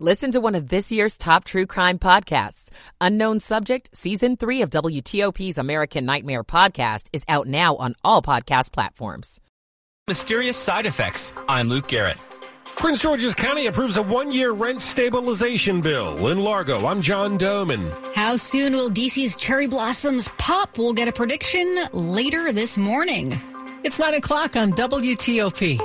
Listen to one of this year's top true crime podcasts. Unknown Subject, Season 3 of WTOP's American Nightmare podcast is out now on all podcast platforms. Mysterious side effects. I'm Luke Garrett. Prince George's County approves a one-year rent stabilization bill. In Largo, I'm John Domen. How soon will DC's cherry blossoms pop? We'll get a prediction later this morning. It's 9 o'clock on WTOP.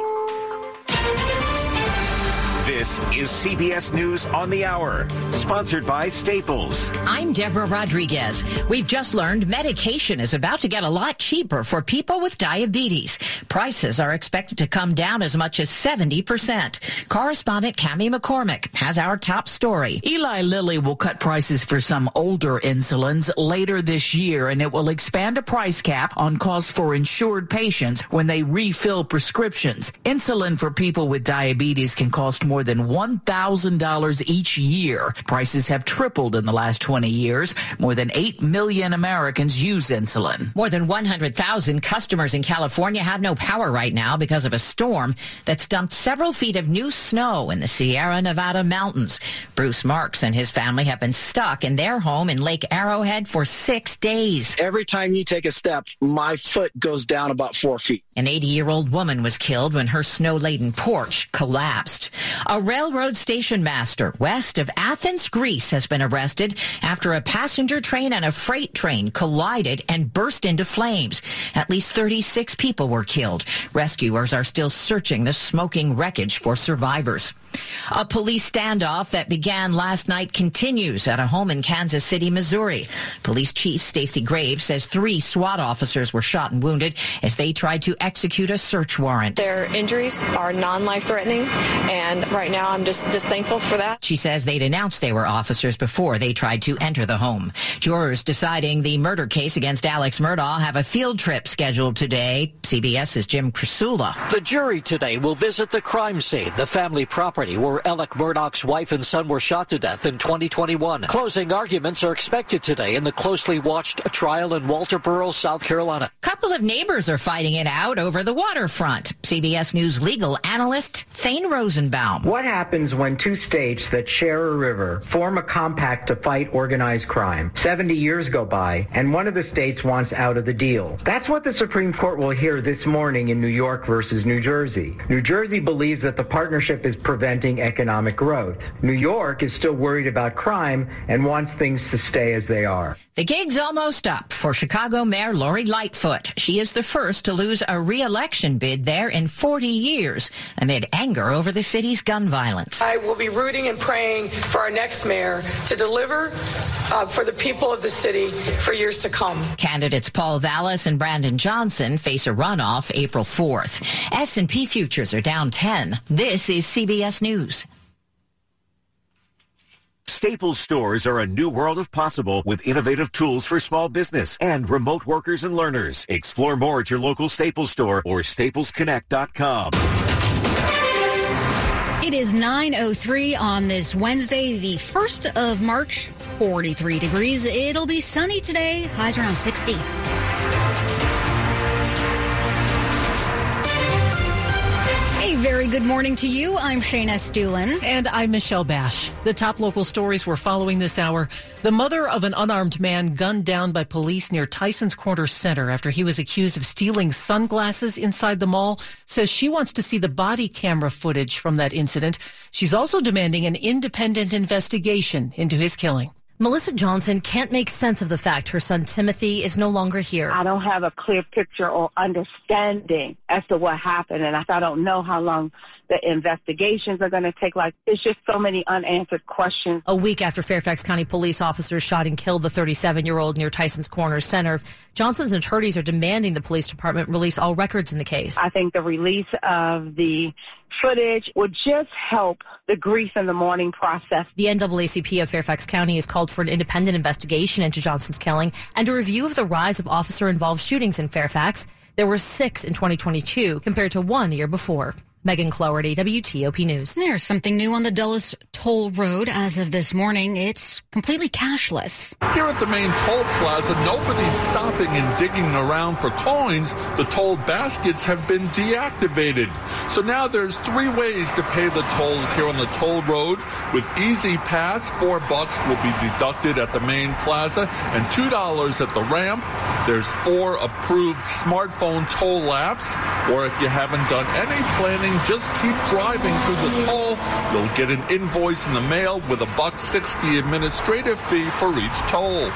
This is CBS News on the Hour, sponsored by Staples. I'm Deborah Rodriguez. We've just learned medication is about to get a lot cheaper for people with diabetes. Prices are expected to come down as much as 70%. Correspondent Cami McCormick has our top story. Eli Lilly will cut prices for some older insulins later this year, and it will expand a price cap on costs for insured patients when they refill prescriptions. Insulin for people with diabetes can cost more than $1,000 each year. Prices have tripled in the last 20 years. More than 8 million Americans use insulin. More than 100,000 customers in California have no power right now because of a storm that's dumped several feet of new snow in the Sierra Nevada mountains. Bruce Marks and his family have been stuck in their home in Lake Arrowhead for six days. Every time you take a step, my foot goes down about four feet. An 80 year old woman was killed when her snow laden porch collapsed. A railroad station master west of Athens, Greece has been arrested after a passenger train and a freight train collided and burst into flames. At least 36 people were killed. Rescuers are still searching the smoking wreckage for survivors. A police standoff that began last night continues at a home in Kansas City, Missouri. Police Chief Stacy Graves says three SWAT officers were shot and wounded as they tried to execute a search warrant. Their injuries are non-life threatening, and right now I'm just, just thankful for that. She says they'd announced they were officers before they tried to enter the home. Jurors deciding the murder case against Alex Murdaugh have a field trip scheduled today. CBS's Jim Krasula. The jury today will visit the crime scene, the family property where Alex Murdaugh's wife and son were shot to death in 2021. Closing arguments are expected today in the closely watched trial in Walterboro, South Carolina. A couple of neighbors are fighting it out over the waterfront. CBS News legal analyst Thane Rosenbaum. What happens when two states that share a river form a compact to fight organized crime? 70 years go by and one of the states wants out of the deal. That's what the Supreme Court will hear this morning in New York versus New Jersey. New Jersey believes that the partnership is preventing economic growth. New York is still worried about crime and wants things to stay as they are. The gig's almost up for Chicago Mayor Lori Lightfoot. She is the first to lose a re-election bid there in 40 years amid anger over the city's gun violence. I will be rooting and praying for our next mayor to deliver uh, for the people of the city for years to come. Candidates Paul Vallas and Brandon Johnson face a runoff April 4th. S&P futures are down 10. This is CBS News. Staples stores are a new world of possible with innovative tools for small business and remote workers and learners. Explore more at your local Staples store or staplesconnect.com. It is 9.03 on this Wednesday, the 1st of March, 43 degrees. It'll be sunny today, highs around 60. Very good morning to you. I'm Shayna Estulin. And I'm Michelle Basch. The top local stories we're following this hour. The mother of an unarmed man gunned down by police near Tyson's Corner Center after he was accused of stealing sunglasses inside the mall says she wants to see the body camera footage from that incident. She's also demanding an independent investigation into his killing. Melissa Johnson can't make sense of the fact her son Timothy is no longer here. I don't have a clear picture or understanding as to what happened, and I don't know how long the investigations are going to take. Like, it's just so many unanswered questions. A week after Fairfax County police officers shot and killed the 37 year old near Tyson's Corner Center, Johnson's attorneys are demanding the police department release all records in the case. I think the release of the footage would just help the grief in the mourning process. The NAACP of Fairfax County has called for an independent investigation into Johnson's killing and a review of the rise of officer involved shootings in Fairfax. There were six in 2022 compared to one the year before. Megan Cloherty, WTOP News. There's something new on the Dulles Toll Road as of this morning. It's completely cashless. Here at the main toll plaza, nobody's stopping and digging around for coins. The toll baskets have been deactivated. So now there's three ways to pay the tolls here on the toll road. With E-ZPass, four bucks will be deducted at the main plaza and two dollars at the ramp. There's four approved smartphone toll laps, or if you haven't done any planning, just keep driving through the toll. You'll get an invoice in the mail with a buck sixty administrative fee for each toll.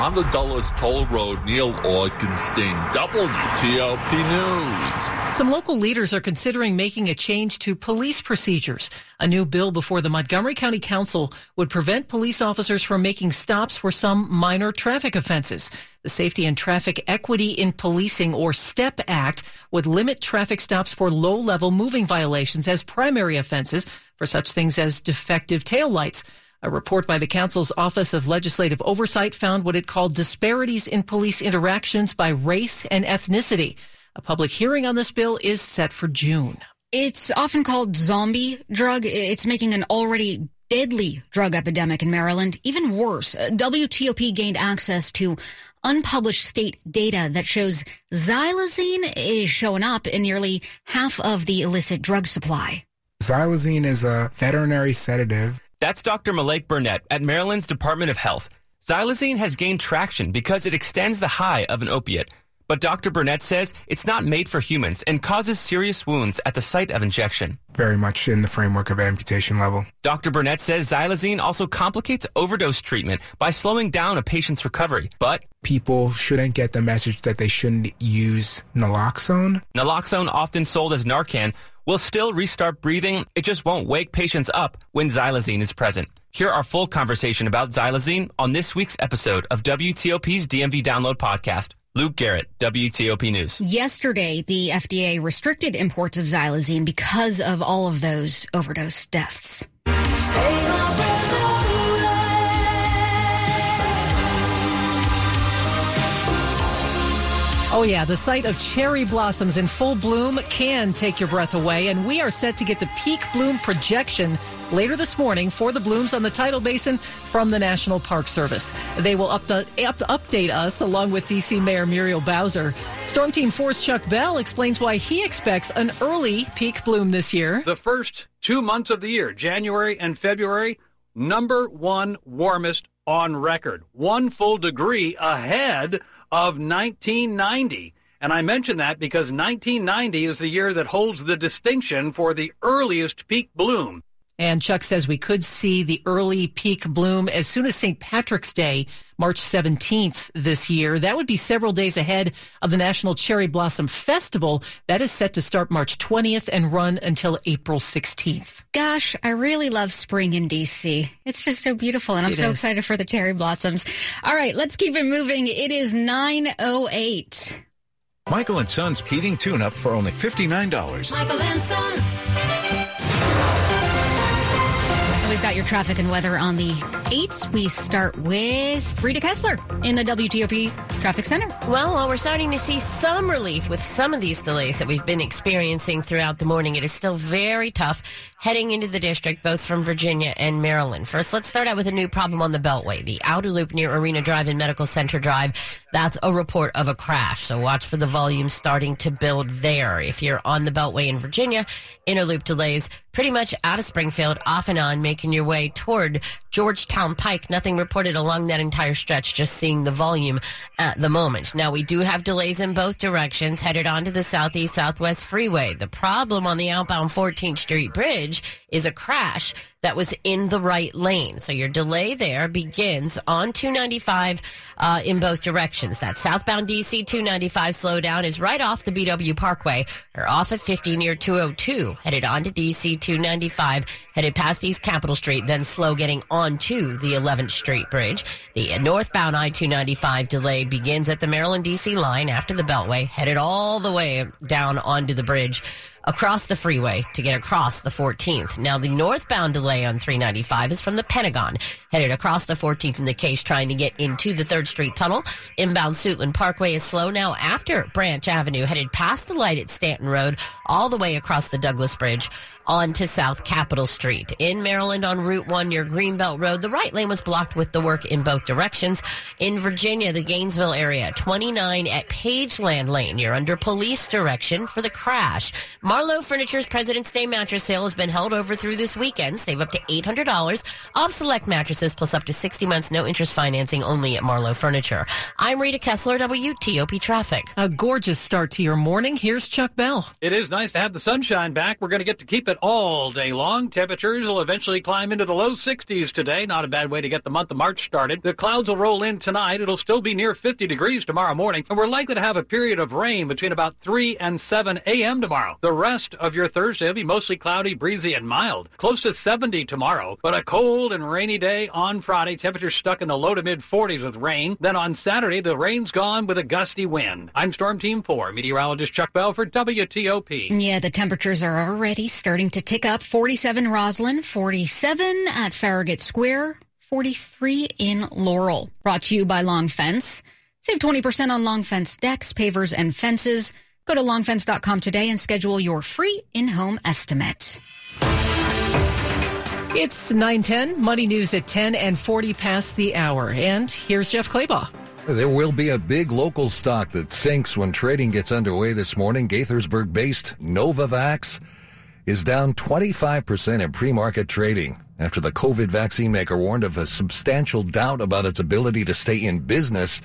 On the Dulles Toll Road, Neil Augenstein, WTOP News. Some local leaders are considering making a change to police procedures. A new bill before the Montgomery County Council would prevent police officers from making stops for some minor traffic offenses. The Safety and Traffic Equity in Policing or STEP Act would limit traffic stops for low level moving violations as primary offenses for such things as defective taillights. A report by the Council's Office of Legislative Oversight found what it called disparities in police interactions by race and ethnicity. A public hearing on this bill is set for June. It's often called zombie drug. It's making an already deadly drug epidemic in Maryland even worse. Uh, WTOP gained access to unpublished state data that shows xylazine is showing up in nearly half of the illicit drug supply. Xylazine is a veterinary sedative. That's Dr. Malik Burnett at Maryland's Department of Health. Xylazine has gained traction because it extends the high of an opiate. But Dr. Burnett says it's not made for humans and causes serious wounds at the site of injection. Very much in the framework of amputation level. Dr. Burnett says xylazine also complicates overdose treatment by slowing down a patient's recovery. But people shouldn't get the message that they shouldn't use naloxone. Naloxone, often sold as Narcan, will still restart breathing. It just won't wake patients up when xylazine is present. Hear our full conversation about xylazine on this week's episode of WTOP's DMV Download podcast. Luke Garrett, WTOP News. Yesterday, the FDA restricted imports of xylazine because of all of those overdose deaths. Oh, yeah. The sight of cherry blossoms in full bloom can take your breath away. And we are set to get the peak bloom projection later this morning for the blooms on the tidal basin from the National Park Service. They will up up, update us along with DC Mayor Muriel Bowser. Storm Team 4's Chuck Bell explains why he expects an early peak bloom this year. The first two months of the year, January and February, number one warmest on record. One full degree ahead of 1990. And I mention that because 1990 is the year that holds the distinction for the earliest peak bloom. And Chuck says we could see the early peak bloom as soon as St. Patrick's Day, March 17th this year. That would be several days ahead of the National Cherry Blossom Festival. That is set to start March 20th and run until April 16th. Gosh, I really love spring in DC. It's just so beautiful, and I'm It so is. excited for the cherry blossoms. All right, let's keep it moving. It is 908. Michael and Son's heating tune-up for only $59. Michael and Son. We've got your traffic and weather on the 8s. We start with Rita Kessler in the WTOP Traffic Center. Well, while we're starting to see some relief with some of these delays that we've been experiencing throughout the morning, it is still very tough heading into the district, both from Virginia and Maryland. First, let's start out with a new problem on the Beltway, the outer loop near Arena Drive and Medical Center Drive. That's a report of a crash, so watch for the volume starting to build there. If you're on the Beltway in Virginia, inner loop delays pretty much out of Springfield, off and on, making your way toward Georgetown Pike. Nothing reported along that entire stretch, just seeing the volume at the moment. Now, we do have delays in both directions headed onto the Southeast Southwest Freeway. The problem on the outbound 14th Street Bridge is a crash that was in the right lane. So your delay there begins on 295 uh, in both directions. That southbound DC 295 slowdown is right off the BW Parkway or off of 50 near 202, headed on to DC 295, headed past East Capitol Street, then slow getting onto the 11th Street Bridge. The northbound I-295 delay begins at the Maryland DC line after the Beltway, headed all the way down onto the bridge across the freeway to get across the 14th. Now, the northbound delay on 395 is from the Pentagon, headed across the 14th in the case trying to get into the 3rd Street Tunnel. Inbound Suitland Parkway is slow now after Branch Avenue, headed past the light at Stanton Road, all the way across the Douglass Bridge onto South Capitol Street. In Maryland on Route 1 near Greenbelt Road, the right lane was blocked with the work in both directions. In Virginia, the Gainesville area, 29 at Pageland Lane. You're under police direction for the crash. Marlo Furniture's President's Day mattress sale has been held over through this weekend. Save up to $800 off select mattresses plus up to 60 months no interest financing only at Marlo Furniture. I'm Rita Kessler, WTOP Traffic. A gorgeous start to your morning. Here's Chuck Bell. It is nice to have the sunshine back. We're going to get to keep it all day long. Temperatures will eventually climb into the low 60s today. Not a bad way to get the month of March started. The clouds will roll in tonight. It'll still be near 50 degrees tomorrow morning, and we're likely to have a period of rain between about 3 and 7 a.m. tomorrow. The rest of your Thursday will be mostly cloudy, breezy, and mild. Close to 70 tomorrow, but a cold and rainy day on Friday. Temperatures stuck in the low to mid 40s with rain. Then on Saturday, the rain's gone with a gusty wind. I'm Storm Team 4, meteorologist Chuck Bell for WTOP. Yeah, the temperatures are already starting to tick up. 47 Rosslyn, 47 at Farragut Square, 43 in Laurel. Brought to you by Long Fence. Save 20% on Long Fence decks, pavers, and fences. Go to longfence.com today and schedule your free in-home estimate. It's 910, Money News at 10 and 40 past the hour. And here's Jeff Clabaugh. There will be a big local stock that sinks when trading gets underway this morning. Gaithersburg based Novavax is down 25% in pre market trading after the COVID vaccine maker warned of a substantial doubt about its ability to stay in business.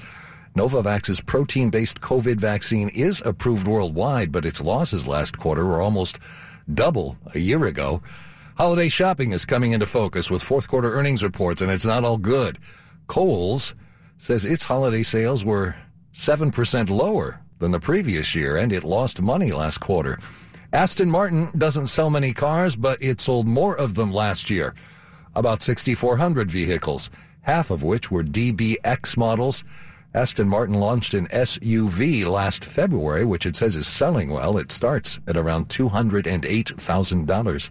Novavax's protein based COVID vaccine is approved worldwide, but its losses last quarter were almost double a year ago. Holiday shopping is coming into focus with fourth quarter earnings reports, and it's not all good. Kohl's says its holiday sales were 7% lower than the previous year, and it lost money last quarter. Aston Martin doesn't sell many cars, but it sold more of them last year. About 6,400 vehicles, half of which were DBX models. Aston Martin launched an SUV last February, which it says is selling well. It starts at around $208,000.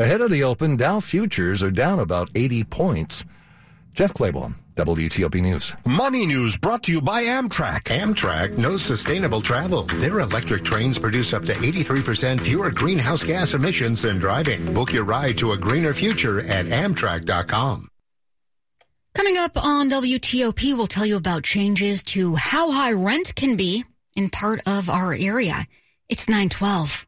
Ahead of the open, Dow futures are down about 80 points. Jeff Clabaugh, WTOP News. Money News brought to you by Amtrak. Amtrak knows sustainable travel. Their electric trains produce up to 83% fewer greenhouse gas emissions than driving. Book your ride to a greener future at Amtrak.com. Coming up on WTOP, we'll tell you about changes to how high rent can be in part of our area. It's 912.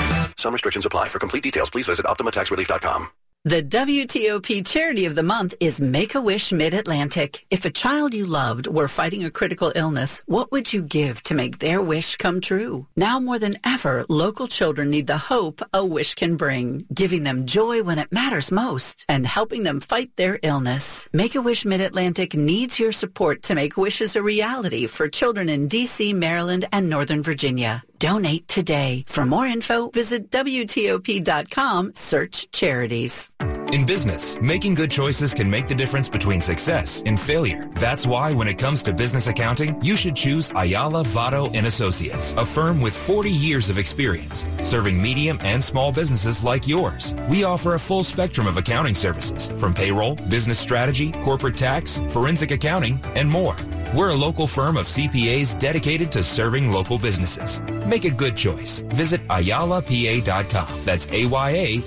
Some restrictions apply. For complete details, please visit OptimaTaxRelief.com. The WTOP charity of the month is Make-A-Wish Mid-Atlantic. If a child you loved were fighting a critical illness, what would you give to make their wish come true? Now more than ever, local children need the hope a wish can bring, giving them joy when it matters most and helping them fight their illness. Make-A-Wish Mid-Atlantic needs your support to make wishes a reality for children in DC, Maryland, and Northern Virginia. Donate today. For more info, visit WTOP.com, search charities. In business, making good choices can make the difference between success and failure. That's why when it comes to business accounting, you should choose Ayala Vado and Associates, a firm with 40 years of experience, serving medium and small businesses like yours. We offer a full spectrum of accounting services, from payroll, business strategy, corporate tax, forensic accounting, and more. We're a local firm of CPAs dedicated to serving local businesses. Make a good choice. Visit ayalapa.com. That's A-Y-A-L-A-P-A.com.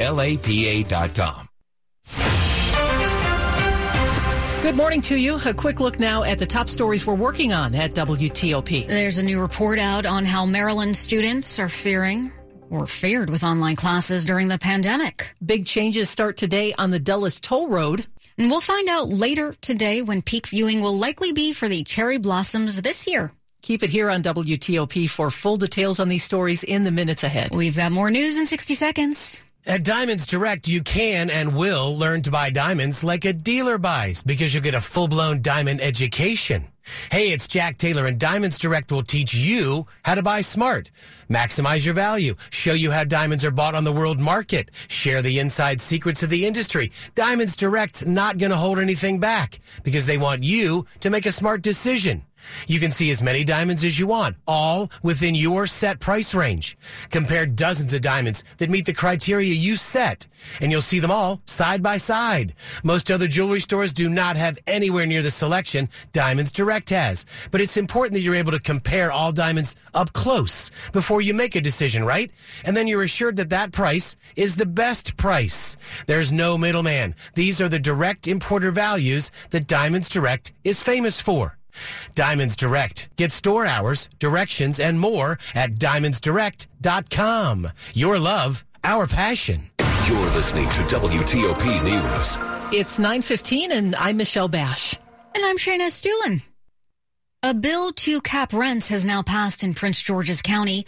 Good morning to you. A quick look now at the top stories we're working on at WTOP. There's a new report out on how Maryland students are fearing or feared with online classes during the pandemic. Big changes start today on the Dulles Toll Road. And we'll find out later today when peak viewing will likely be for the cherry blossoms this year. Keep it here on WTOP for full details on these stories in the minutes ahead. We've got more news in 60 seconds. At Diamonds Direct, you can and will learn to buy diamonds like a dealer buys because you'll get a full-blown diamond education. Hey, it's Jack Taylor and Diamonds Direct will teach you how to buy smart, maximize your value, show you how diamonds are bought on the world market, share the inside secrets of the industry. Diamonds Direct's not going to hold anything back because they want you to make a smart decision. You can see as many diamonds as you want, all within your set price range. Compare dozens of diamonds that meet the criteria you set, and you'll see them all side by side. Most other jewelry stores do not have anywhere near the selection Diamonds Direct has, but it's important that you're able to compare all diamonds up close before you make a decision, right? And then you're assured that that price is the best price. There's no middleman. These are the direct importer values that Diamonds Direct is famous for. Diamonds Direct. Get store hours, directions, and more at diamondsdirect.com. Your love, our passion. You're listening to WTOP News. It's 9:15 and I'm Michelle Basch. And I'm Shayna Estulin. A bill to cap rents has now passed in Prince George's County,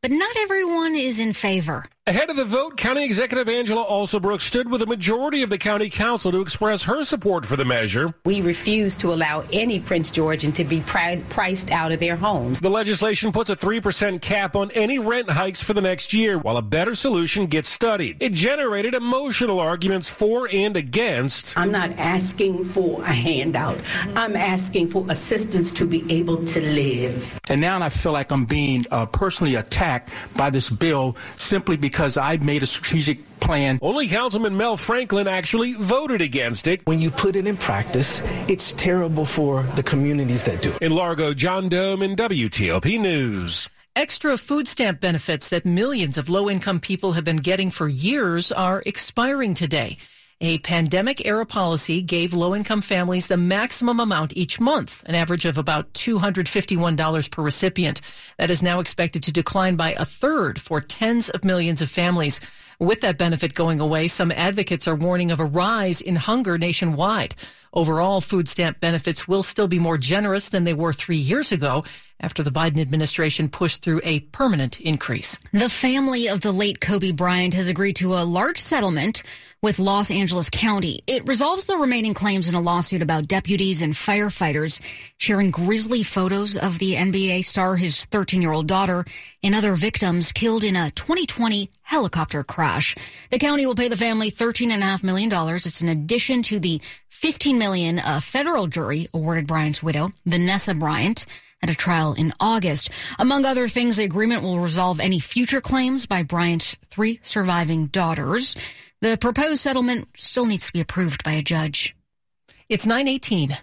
but not everyone is in favor. Ahead of the vote, County Executive Angela Alsobrooks stood with a majority of the county council to express her support for the measure. We refuse to allow any Prince Georgian to be pri- priced out of their homes. The legislation puts a 3% cap on any rent hikes for the next year, while a better solution gets studied. It generated emotional arguments for and against. I'm not asking for a handout. I'm asking for assistance to be able to live. And now I feel like I'm being uh, personally attacked by this bill simply because because I made a strategic plan. Only Councilman Mel Franklin actually voted against it. When you put it in practice, it's terrible for the communities that do it. In Largo, John Domen WTOP News. Extra food stamp benefits that millions of low income people have been getting for years are expiring today. A pandemic era policy gave low income families the maximum amount each month, an average of about $251 per recipient. That is now expected to decline by a third for tens of millions of families. With that benefit going away, some advocates are warning of a rise in hunger nationwide. Overall, food stamp benefits will still be more generous than they were three years ago after the Biden administration pushed through a permanent increase. The family of the late Kobe Bryant has agreed to a large settlement with Los Angeles County. It resolves the remaining claims in a lawsuit about deputies and firefighters sharing grisly photos of the NBA star, his 13 year old daughter, and other victims killed in a 2020 helicopter crash. The county will pay the family $13.5 million. It's in addition to the 15 million a federal jury awarded Bryant's widow, Vanessa Bryant at a trial in August. Among other things, the agreement will resolve any future claims by Bryant's three surviving daughters. The proposed settlement still needs to be approved by a judge. It's 918.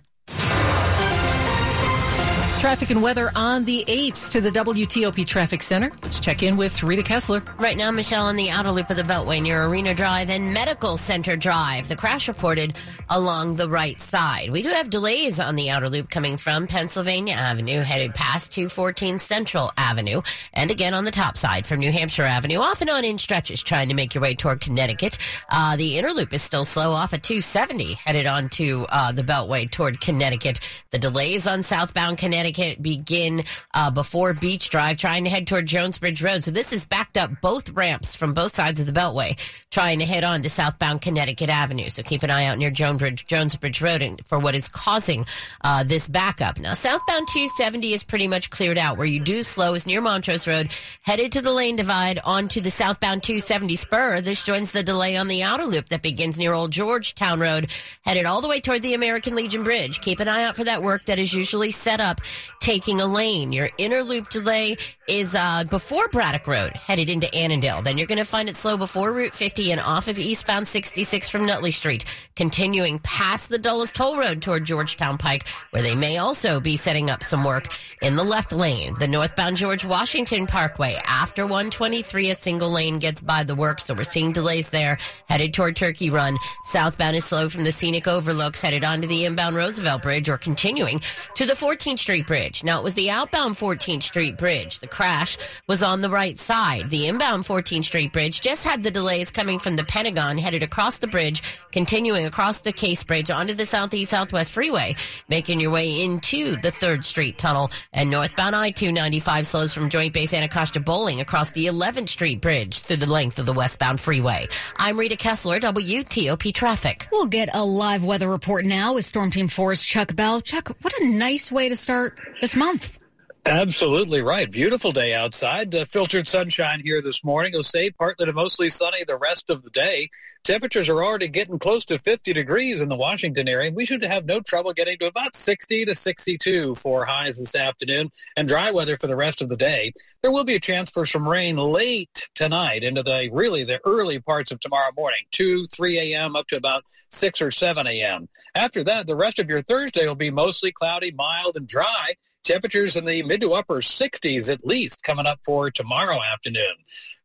Traffic and weather on the 8s to the WTOP Traffic Center. Let's check in with Rita Kessler. Right now, Michelle, on the outer loop of the Beltway near Arena Drive and Medical Center Drive. The crash reported along the right side. We do have delays on the outer loop coming from Pennsylvania Avenue, headed past 214 Central Avenue, and again on the top side from New Hampshire Avenue, off and on in stretches, trying to make your way toward Connecticut. Uh, the inner loop is still slow off at 270, headed on to uh, the Beltway toward Connecticut. The delays on southbound Connecticut Connecticut begin uh, before Beach Drive, trying to head toward Jonesbridge Road. So this is backed up both ramps from both sides of the Beltway, trying to head on to southbound Connecticut Avenue. So keep an eye out near Jonesbridge, Jonesbridge Road for what is causing uh, this backup. Now, southbound 270 is pretty much cleared out. Where you do slow is near Montrose Road, headed to the lane divide onto the southbound 270 spur. This joins the delay on the outer loop that begins near Old Georgetown Road, headed all the way toward the American Legion Bridge. Keep an eye out for that work that is usually set up taking a lane. Your inner loop delay is uh, before Braddock Road, headed into Annandale. Then you're going to find it slow before Route 50 and off of eastbound 66 from Nutley Street, continuing past the Dulles Toll Road toward Georgetown Pike, where they may also be setting up some work in the left lane. The northbound George Washington Parkway after 123, a single lane gets by the work, so we're seeing delays there. Headed toward Turkey Run. Southbound is slow from the scenic overlooks, headed onto the inbound Roosevelt Bridge, or continuing to the 14th Street Bridge. Now it was the outbound 14th Street Bridge. The crash was on the right side. The inbound 14th Street Bridge just had the delays coming from the Pentagon, headed across the bridge, continuing across the Case Bridge onto the Southeast Southwest Freeway, making your way into the 3rd Street Tunnel. And northbound I-295 slows from Joint Base Anacostia Bolling across the 11th Street Bridge through the length of the westbound freeway. I'm Rita Kessler, WTOP Traffic. We'll get a live weather report now with Storm Team 4's Chuck Bell. Chuck, what a nice way to start this month. Absolutely right. Beautiful day outside. Uh, filtered sunshine here this morning. It'll stay partly to mostly sunny the rest of the day. Temperatures are already getting close to 50 degrees in the Washington area. We should have no trouble getting to about 60 to 62 for highs this afternoon and dry weather for the rest of the day. There will be a chance for some rain late tonight into the really the early parts of tomorrow morning, 2, 3 a.m. up to about 6 or 7 a.m. After that, the rest of your Thursday will be mostly cloudy, mild, and dry. Temperatures in the mid to upper 60s at least coming up for tomorrow afternoon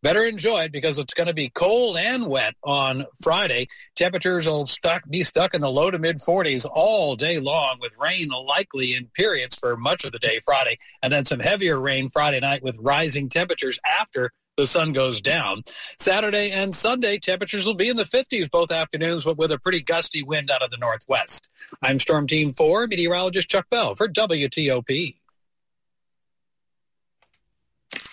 better enjoy it because it's going to be cold and wet on Friday. Temperatures will stuck, be stuck in the low to mid 40s all day long with rain likely in periods for much of the day Friday and then some heavier rain Friday night with rising temperatures after the sun goes down. Saturday and Sunday, temperatures will be in the 50s both afternoons, but with a pretty gusty wind out of the northwest. I'm Storm Team 4, meteorologist Chuck Bell for WTOP.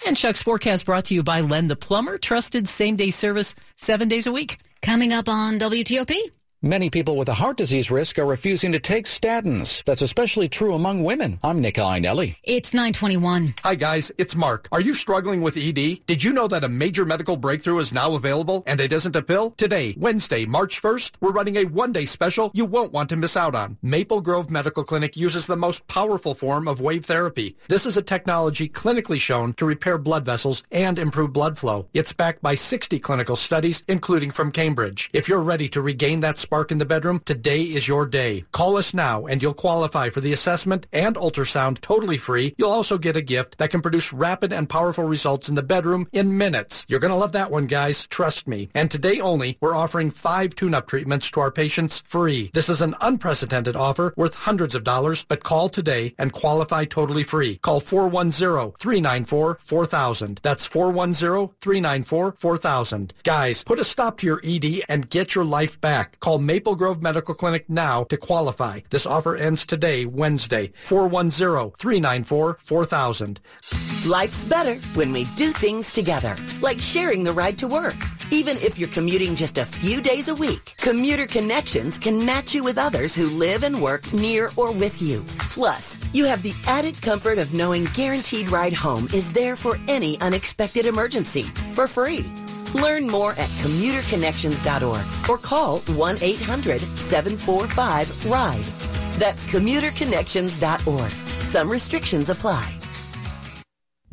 And Chuck's forecast brought to you by Len the Plumber, trusted same day service seven days a week. Coming up on WTOP. Many people with a heart disease risk are refusing to take statins. That's especially true among women. I'm Nick Iannelli. It's 921. Hi guys, it's Mark. Are you struggling with ED? Did you know that a major medical breakthrough is now available and it isn't a pill? Today, Wednesday, March 1st, we're running a one-day special you won't want to miss out on. Maple Grove Medical Clinic uses the most powerful form of wave therapy. This is a technology clinically shown to repair blood vessels and improve blood flow. It's backed by 60 clinical studies, including from Cambridge. If you're ready to regain that spark in the bedroom, today is your day. Call us now and you'll qualify for the assessment and ultrasound totally free. You'll also get a gift that can produce rapid and powerful results in the bedroom in minutes. You're going to love that one, guys. Trust me. And today only, we're offering five tune-up treatments to our patients free. This is an unprecedented offer worth hundreds of dollars, but call today and qualify totally free. Call 410-394-4000. That's 410-394-4000. Guys, put a stop to your ED and get your life back. Call Maple Grove Medical Clinic now to qualify. This offer ends today, Wednesday, 410-394-4000. Life's better when we do things together, like sharing the ride to work. Even if you're commuting just a few days a week, Commuter Connections can match you with others who live and work near or with you. Plus, you have the added comfort of knowing Guaranteed Ride Home is there for any unexpected emergency for free. Learn more at commuterconnections.org or call 1-800-745-RIDE. That's commuterconnections.org. Some restrictions apply.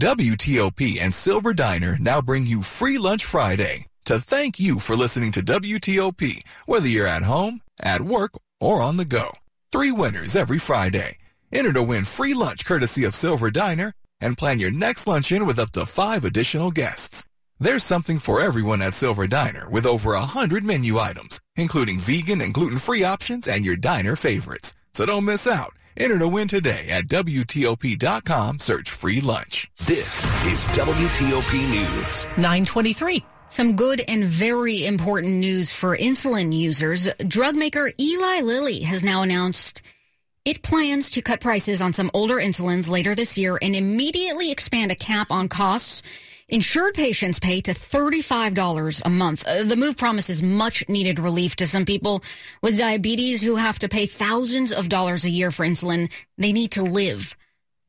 WTOP and Silver Diner now bring you Free Lunch Friday to thank you for listening to WTOP, whether you're at home, at work, or on the go. Three winners every Friday. Enter to win free lunch courtesy of Silver Diner and plan your next luncheon with up to five additional guests. There's something for everyone at Silver Diner with over a hundred menu items, including vegan and gluten-free options and your diner favorites. So don't miss out. Enter to win today at WTOP.com. Search free lunch. This is WTOP News. 923. Some good and very important news for insulin users. Drug maker Eli Lilly has now announced it plans to cut prices on some older insulins later this year and immediately expand a cap on costs Insured patients pay to $35 a month. Uh, the move promises much needed relief to some people with diabetes who have to pay thousands of dollars a year for insulin. They need to live.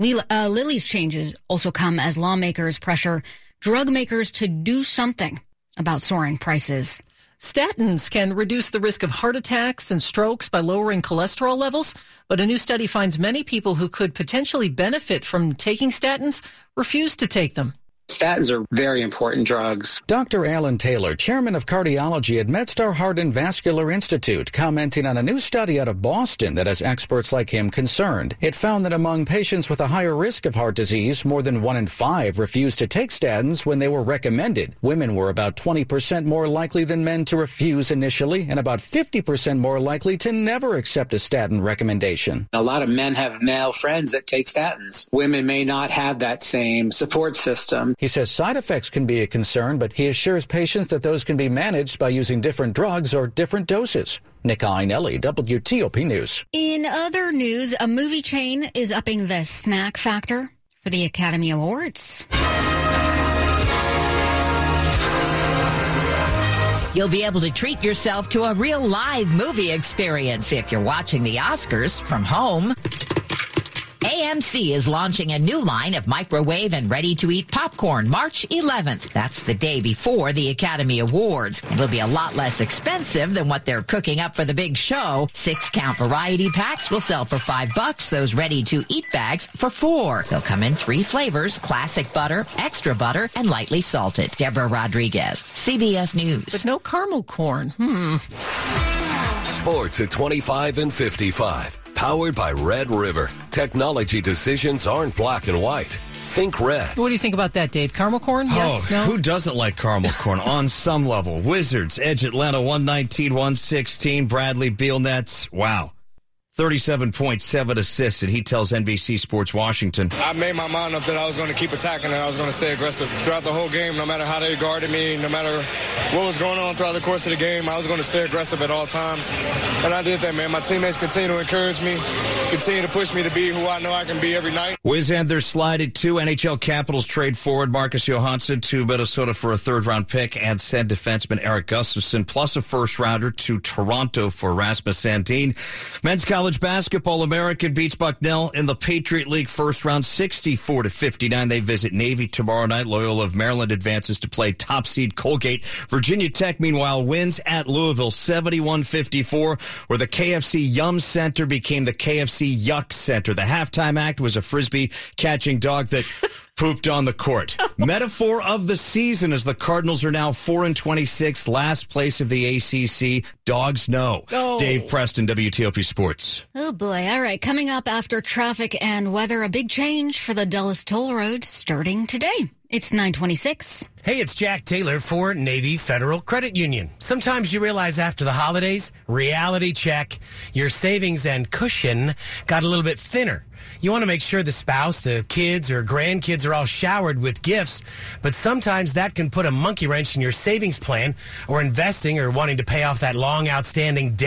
Uh, Lilly's changes also come as lawmakers pressure drug makers to do something about soaring prices. Statins can reduce the risk of heart attacks and strokes by lowering cholesterol levels, but a new study finds many people who could potentially benefit from taking statins refuse to take them. Statins are very important drugs. Dr. Allen Taylor, chairman of cardiology at MedStar Heart and Vascular Institute, commenting on a new study out of Boston that has experts like him concerned. It found that among patients with a higher risk of heart disease, more than one in five refused to take statins when they were recommended. Women were about 20% more likely than men to refuse initially and about 50% more likely to never accept a statin recommendation. A lot of men have male friends that take statins. Women may not have that same support system. He says side effects can be a concern, but he assures patients that those can be managed by using different drugs or different doses. Nick Iannelli, WTOP News. In other news, a movie chain is upping the snack factor for the Academy Awards. You'll be able to treat yourself to a real live movie experience if you're watching the Oscars from home. AMC is launching a new line of microwave and ready to eat popcorn March 11th. That's the day before the Academy Awards. It'll be a lot less expensive than what they're cooking up for the big show. Six count variety packs will sell for five bucks. Those ready to eat bags for four. They'll come in three flavors, classic butter, extra butter, and lightly salted. Deborah Rodriguez, CBS News. But no caramel corn. Hmm. Sports at 25 and 55. Powered by Red River. Technology decisions aren't black and white. Think red. What do you think about that, Dave? Caramel corn? Oh, yes? Oh, no? who doesn't like caramel corn on some level? Wizards, Edge Atlanta 119 116. Bradley Beal Nets. Wow. 37.7 assists, and he tells NBC Sports Washington. I made my mind up that I was going to keep attacking and I was going to stay aggressive throughout the whole game, no matter how they guarded me, no matter what was going on throughout the course of the game. I was going to stay aggressive at all times. And I did that, man. My teammates continue to encourage me, continue to push me to be who I know I can be every night. Wiz and their slided two NHL Capitals trade forward Marcus Johansson to Minnesota for a third round pick and send defenseman Erik Gustafsson plus a first rounder to Toronto for Rasmus Sandin. Men's college basketball American beats Bucknell in the Patriot League first round 64 to 59. They visit Navy tomorrow night. Loyola of Maryland advances to play top seed Colgate. Virginia Tech meanwhile wins at Louisville 71-54 where the KFC Yum Center became the KFC Yuck Center. The halftime act was a frisbee catching dog that pooped on the court. Metaphor of the season as the Cardinals are now 4 and 26, last place of the ACC. Dogs know. No. Dave Preston, WTOP Sports. Oh boy. All right. Coming up after traffic and weather, a big change for the Dulles Toll Road starting today. It's 926. Hey, it's Jack Taylor for Navy Federal Credit Union. Sometimes you realize after the holidays, reality check, your savings and cushion got a little bit thinner. You want to make sure the spouse, the kids, or grandkids are all showered with gifts, but sometimes that can put a monkey wrench in your savings plan or investing or wanting to pay off that long outstanding debt.